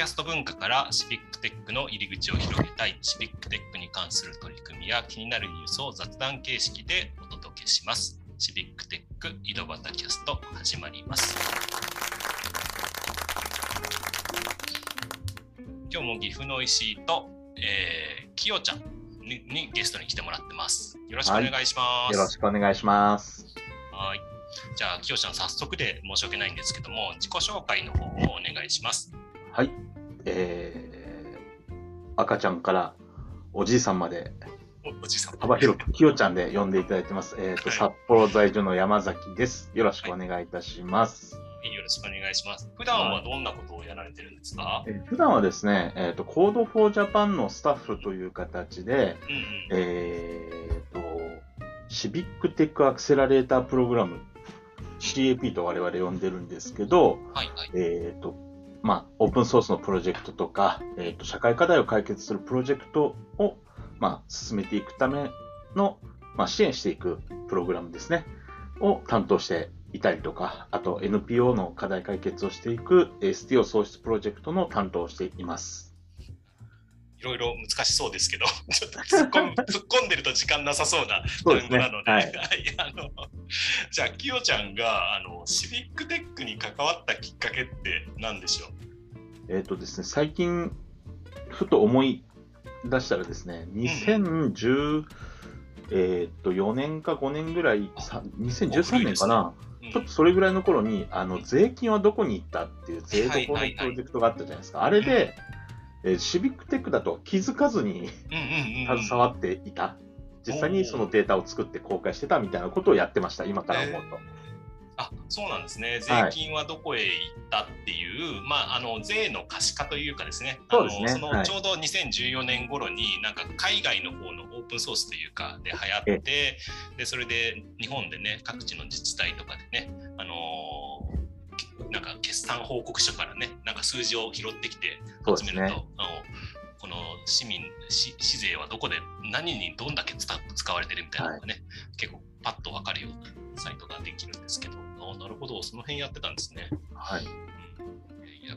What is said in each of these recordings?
キャスト文化からシビックテックの入り口を広げたい、シビックテックに関する取り組みや気になるニュースを雑談形式でお届けします。シビックテック井戸端キャスト始まります。今日も岐阜の石井と、えー、きよちゃんににゲストに来てもらってます。よろしくお願いします。はい、よろしくお願いします。はい。じゃあ、きよちゃん、早速で申し訳ないんですけども、自己紹介の方をお願いします。はい。えー、赤ちゃんからおじいさんまで、おじいさん幅広く、きよちゃんで呼んでいただいてます。えっ、ー、と、はい、札幌在住の山崎です。よろしくお願いいたします。はい、よろしくお願いします。普段はどんなことをやられてるんですか、えー、普段はですね、えっ、ー、と、 Code for Japan のスタッフという形で、うんうん、えっ、と、シビックテックアクセラレータープログラム CAP と我々呼んでるんですけど、はいはい、えっ、ー、と、まあ、オープンソースのプロジェクトとか、え、ー、と、社会課題を解決するプロジェクトを、まあ、進めていくための、まあ、支援していくプログラムですね、を担当していたりとか、あと NPO の課題解決をしていく STO 創出プロジェクトの担当をしています。いろいろ難しそうですけど、ちょっと突っ込 突っ込んでると時間なさそうな単語なので、でねはい、あの じゃあ、きよちゃんがあのシビックテックに関わったきっかけって何でしょう？えっ、ー、とですね、最近、ふと思い出したらですね、2010、うん、えっと4年か5年ぐらい、2013年かな、ちょっとそれぐらいの頃に、あの税金はどこに行ったっていう税どこのプロジェクトがあったじゃないですか。あれで、えー、シビックテックだと気づかずに携わっていた。実際にそのデータを作って公開してたみたいなことをやってました、今から思うと。あそうなんですね、税金はどこへ行ったっていう、はい、まあ、あの税の可視化というかですね、そうですね。そのちょうど2014年頃に、なんか海外の方のオープンソースというか、で流行って、でそれで日本でね、各地の自治体とかでね、あのなんか決算報告書からね、なんか数字を拾ってきて集めると、ね、あのこの市民市、市税はどこで何にどんだけ使われてるみたいなのがね、はい、結構パッと分かるようなサイトができるんですけど、あなるほど、その辺やってたんですね。はい。いや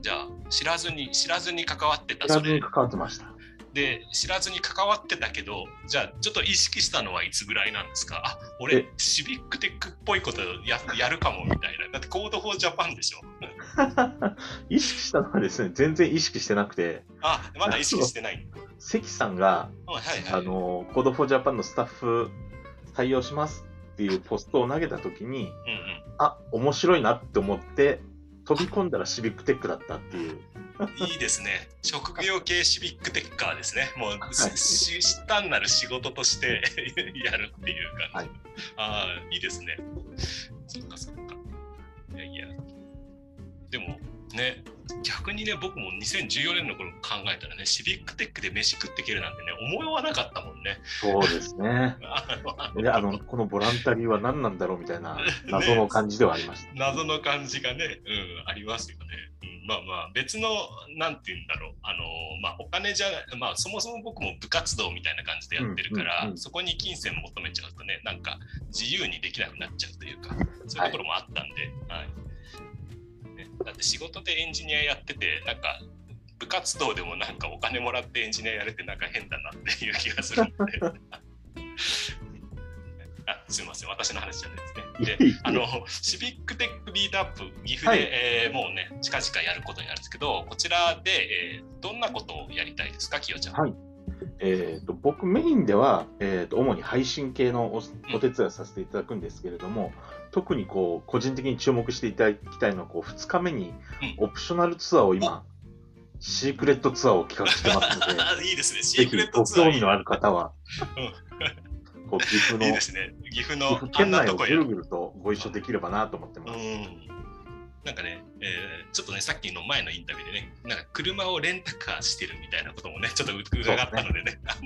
じゃあ、知らずに、知らずに関わってた知らずに関わってました。で知らずに関わってたけどじゃあちょっと意識したのはいつぐらいなんですか？あ俺シビックテックっぽいことややるかもみたいな。だってコードフォージャパンでしょ。意識したのはですね全然意識してなくて。あまだ意識してない。関さんが、はいはい、あのコードフォージャパンのスタッフ採用しますっていうポストを投げた時に、うんうん、あ面白いなって思って飛び込んだらシビックテックだったっていういいですね。職業系シビックテッカーですね。もう、はい、単なる仕事として やるっていう感じ。はい、ああ、いいですね。そっかそっか。いやいや。でもね、逆にね、僕も2014年の頃考えたらね、シビックテックで飯食っていけるなんてね、思いはなかったもんね。そうですね。であのこのボランタリーは何なんだろうみたいな謎の感じではありました。ね、謎の感じがね、うん、ありますよね。まあまあ別のなんて言うんだろう。あのまあお金じゃまあそもそも僕も部活動みたいな感じでやってるから、そこに金銭求めちゃうとねなんか自由にできなくなっちゃうというかそういうところもあったんで、はい、はいね、だって仕事でエンジニアやっててなんか部活動でもなんかお金もらってエンジニアやれてなんか変だなっていう気がするんで。あすみません、私の話じゃないですね。で、あの、シビックテックミートアップ、岐阜で、はい、えー、もうね、近々やることになるんですけど、こちらで、えー、どんなことをやりたいですか、きよちゃん。はい。えーと、僕メインでは、えーと、主に配信系のおお手伝いさせていただくんですけれども、うん、特にこう個人的に注目していただきたいのはこう2日目にオプショナルツアーを今、うん、シークレットツアーを企画してますので、いいですね、シークレットツアー。ご興味のある方は、こう岐阜の、いいですね、岐阜の県内をぐるぐるとご一緒できればなと思ってます。なんかね、えー、ちょっとね、さっきの前のインタビューでね、なんか車をレンタカーしてるみたいなこともね、ちょっと伺ったのでね、あ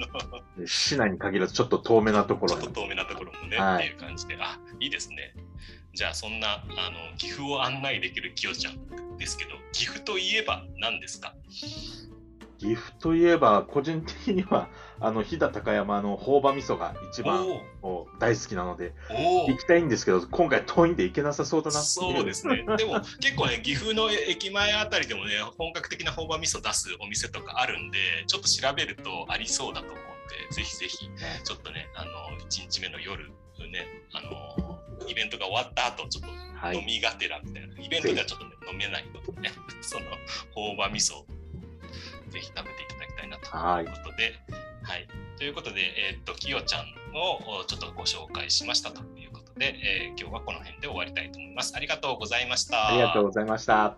の市内に限らずちょっと遠めなところ、ちょっと遠めなところもね、はい、っていう感じで、あいいですね。じゃあ、そんなあの岐阜を案内できるきよちゃんですけど、岐阜といえば何ですか？岐阜といえば、個人的には、あの、飛騨高山の朴葉味噌が一番大好きなので、行きたいんですけど、今回遠いんで行けなさそうだなそうですね。でも、結構ね、岐阜の駅前あたりでもね、本格的な朴葉味噌出すお店とかあるんで、ちょっと調べるとありそうだと思うんで、ぜひぜひ、ちょっとね、あの、1日目の夜、ね、あの、イベントが終わった後、ちょっと飲みがてらみたいな、はい、イベントではちょっと、ね、飲めないのでね、その、朴葉味噌ぜひ食べていただきたいなということで、はい、ということで、えー、っと、きよちゃんをちょっとご紹介しましたということで、えー、今日はこの辺で終わりたいと思います。ありがとうございました。ありがとうございました。